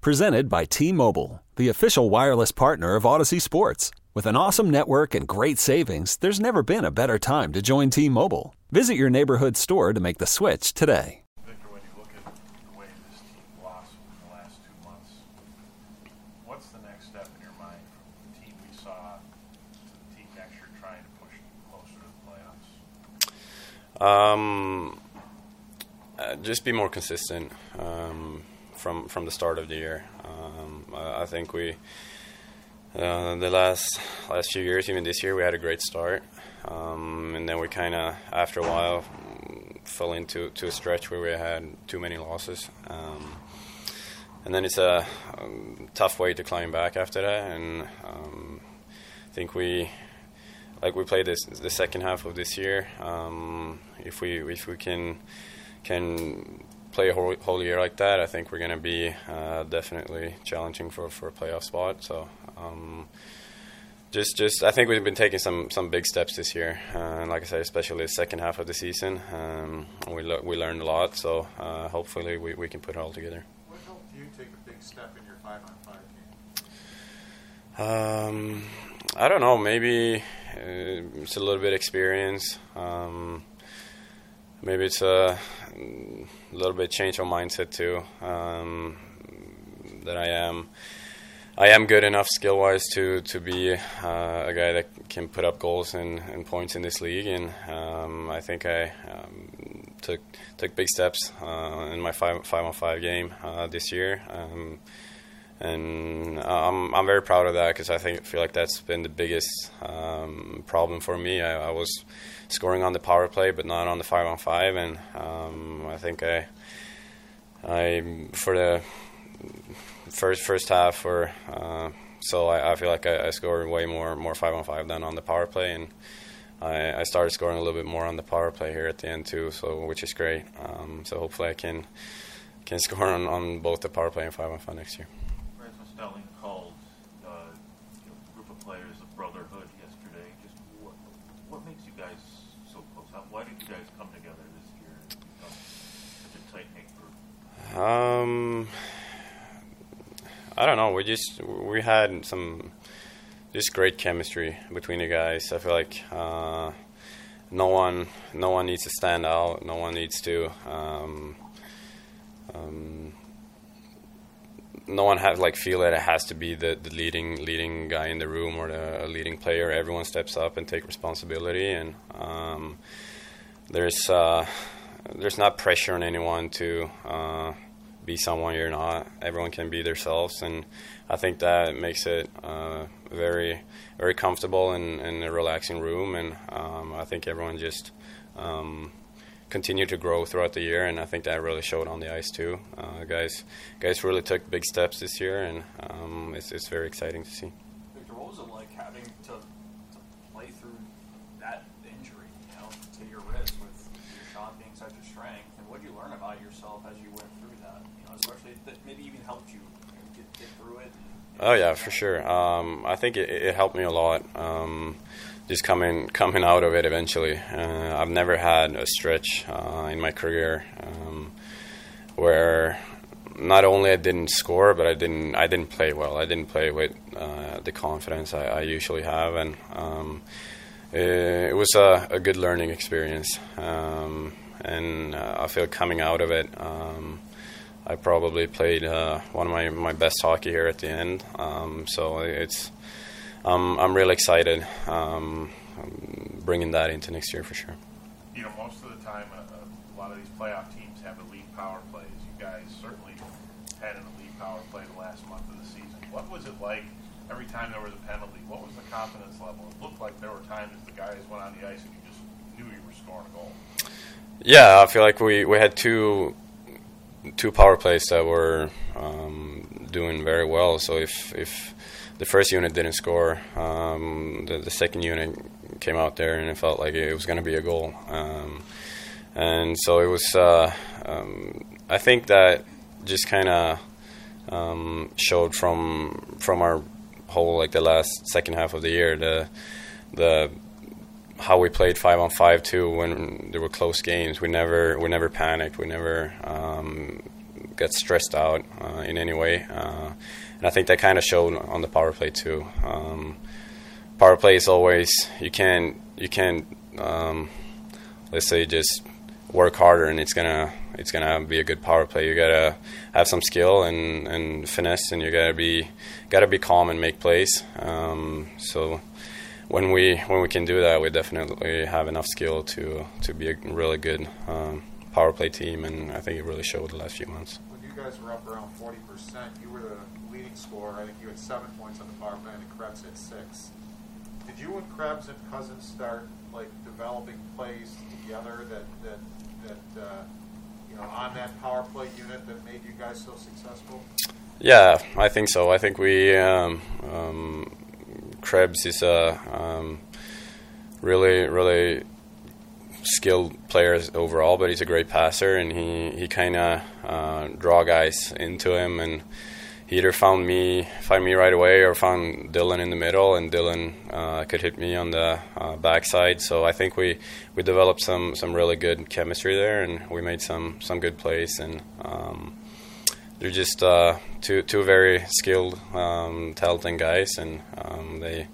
Presented by T Mobile, the official wireless partner of Audacy Sports. With an awesome network and great savings, there's never been a better time to join T Mobile. Visit your neighborhood store to make the switch today. Victor, when you look at the way this team blossomed in the last two months, what's the next step in your mind from the team we saw to the team next year trying to push closer to the playoffs? Um, uh, just be more consistent um, from from the start of the year. Um, I, think we uh, the last last few years, even this year, we had a great start, um, and then we kind of after a while fell into to a stretch where we had too many losses. Um, and then it's a um, tough way to climb back after that, and um, I think we like we played this the second half of this year. Um, if we if we can can play a whole, whole year like that, I think we're going to be uh, definitely challenging for for a playoff spot. So. Um, just, just, I think we've been taking some, some big steps this year, uh, and like I said, especially the second half of the season, um, we le- we learned a lot. So uh, hopefully we, we can put it all together. What helped you take a big step in your five on five game? Um, I don't know. Maybe uh, it's a little bit experience. Um, maybe it's a, little bit change of mindset too. Um, that I am, I am good enough skill wise to to be uh, a guy that can put up goals and, and points in this league, and um, I think I um, took took big steps uh, in my five five on five game uh, this year. Um, and I'm I'm very proud of that because I think feel like that's been the biggest um, problem for me. I, I, was scoring on the power play, but not on the five on five, and um, I think I I for the first first half or uh, so I, I, feel like I, I scored way more more five on five than on the power play, and I, I, started scoring a little bit more on the power play here at the end too, so which is great. Um, so hopefully I can can score on, on both the power play and five on five next year. Stelling called uh, you know, group of players a brotherhood yesterday. Just what, what makes you guys so close? How, why did you guys come together this year and such a tight knit group? Um, I don't know. We just we had some just great chemistry between the guys. I feel like uh, no one no one needs to stand out. No one needs to. Um, um, no one has like feel that it has to be the, the leading leading guy in the room or the leading player. Everyone steps up and take responsibility, and um, there's uh, there's not pressure on anyone to uh, be someone you're not. Everyone can be themselves, and I think that makes it uh, very very comfortable and, a relaxing room. And um, I think everyone just um, continue to grow throughout the year, and I think that really showed on the ice too. Uh, guys, guys really took big steps this year, and um, it's, it's very exciting to see. Victor, what was it like having to, to play through that injury, you know, to your wrist with your shot being such a strength, and what did you learn about yourself as you went through that? You know, especially that maybe even helped you, get, get through it. And, oh yeah, for sure. Um, I think it, it, helped me a lot. Um, just coming coming out of it eventually. Uh, I've never had a stretch uh, in my career um, where not only I didn't score, but I didn't I didn't play well. I didn't play with uh, the confidence I, I, usually have, and um, it, it, was a, a, good learning experience. Um, and uh, I feel coming out of it. Um, I probably played uh, one of my, my best hockey here at the end. Um, so it's um, I'm really excited um, bringing that into next year for sure. You know, most of the time, a, a lot of these playoff teams have elite power plays. You guys certainly had an elite power play the last month of the season. What was it like every time there was a penalty? What was the confidence level? It looked like there were times the guys went on the ice and you just knew you were scoring a goal. Yeah, I feel like we, we had two two power plays that were um, doing very well. So if if the first unit didn't score, um, the, the second unit came out there and it felt like it was going to be a goal. Um, and so it was. Uh, um, I think that just kind of um, showed from from our whole like the last second half of the year the the how we played five on five too when there were close games. We never we never panicked. We never um, got stressed out uh, in any way. Uh, and I think that kind of showed on the power play too. Um, power play is always you can you can um, let's say just work harder and it's gonna it's gonna be a good power play. You gotta have some skill and, and finesse, and you gotta be gotta be calm and make plays. Um, so when we when we can do that, we definitely have enough skill to to be a really good um, power play team, and I think it really showed the last few months. Guys were up around 40%, you were the leading scorer. I think you had seven points on the power play, and Krebs had six. Did you and Krebs and Cozens start like developing plays together that that that uh, you know on that power play unit that made you guys so successful? Yeah, I think so. I think we um, um, Krebs is a um, really, really skilled player overall, but he's a great passer, and he he kind of uh, draw guys into him, and he either found me find me right away or found Dylan in the middle, and Dylan uh, could hit me on the uh, backside. So I think we we developed some some really good chemistry there, and we made some some good plays, and um, they're just uh, two two very skilled, um, talented guys, and um, they.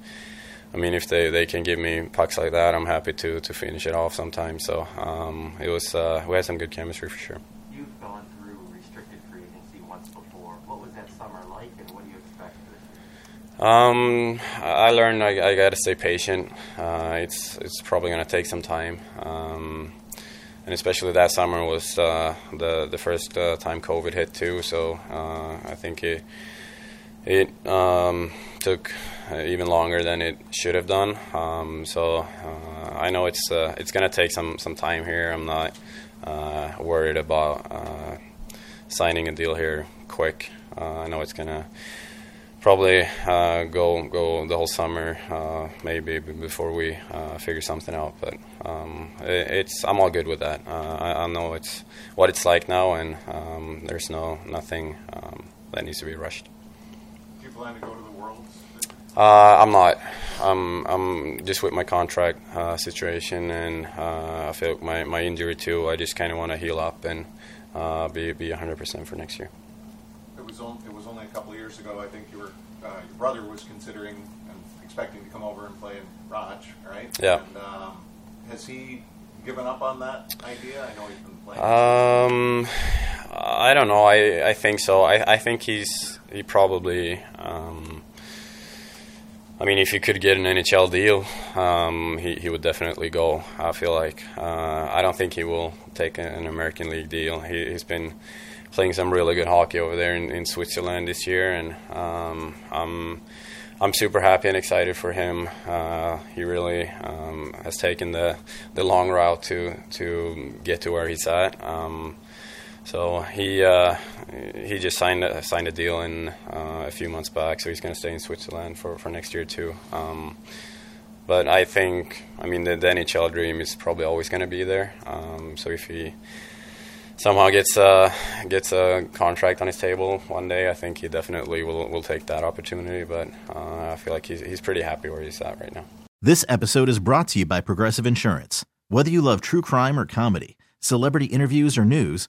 I mean, if they, they can give me pucks like that, I'm happy to, to finish it off sometimes. So um, it was uh, we had some good chemistry for sure. You've gone through restricted free agency once before. What was that summer like, and what do you expect this year? Um, I learned I, I got to stay patient. Uh, it's it's probably going to take some time, um, and especially that summer was uh, the the first uh, time COVID hit too. So uh, I think it it um, took even longer than it should have done. Um, so uh, I know it's uh, it's to take some some time here. I'm not uh, worried about uh, signing a deal here quick. Uh, I know it's to probably uh, go go the whole summer, uh, maybe before we uh, figure something out. But um, it, it's I'm all good with that. Uh, I, I know it's what it's like now, and um, there's no nothing um, that needs to be rushed. Plan to go to the Worlds? Uh, I'm not. I'm I'm just with my contract uh, situation, and uh, I feel like my my injury too. I just kind of want to heal up and uh, be be 100% for next year. It was on, it was only a couple of years ago. I think you were uh, your brother was considering and expecting to come over and play in Raj, right? Yeah. And, um, has he given up on that idea? I know he's been playing. Um, I don't know. I, I think so. I, I think he's he probably. Um, I mean, if he could get an NHL deal, um, he he would definitely go. I feel like uh, I don't think he will take an American League deal. He, he's been playing some really good hockey over there in, in Switzerland this year, and um, I'm I'm super happy and excited for him. Uh, he really um, has taken the the long route to to get to where he's at. Um, so he uh, he just signed a, signed a deal in uh, a few months back. So he's going to stay in Switzerland for, for next year too. Um, but I think I mean the, the NHL dream is probably always going to be there. Um, so if he somehow gets uh, gets a contract on his table one day, I think he definitely will will take that opportunity. But uh, I feel like he's he's pretty happy where he's at right now. This episode is brought to you by Progressive Insurance. Whether you love true crime or comedy, celebrity interviews or news,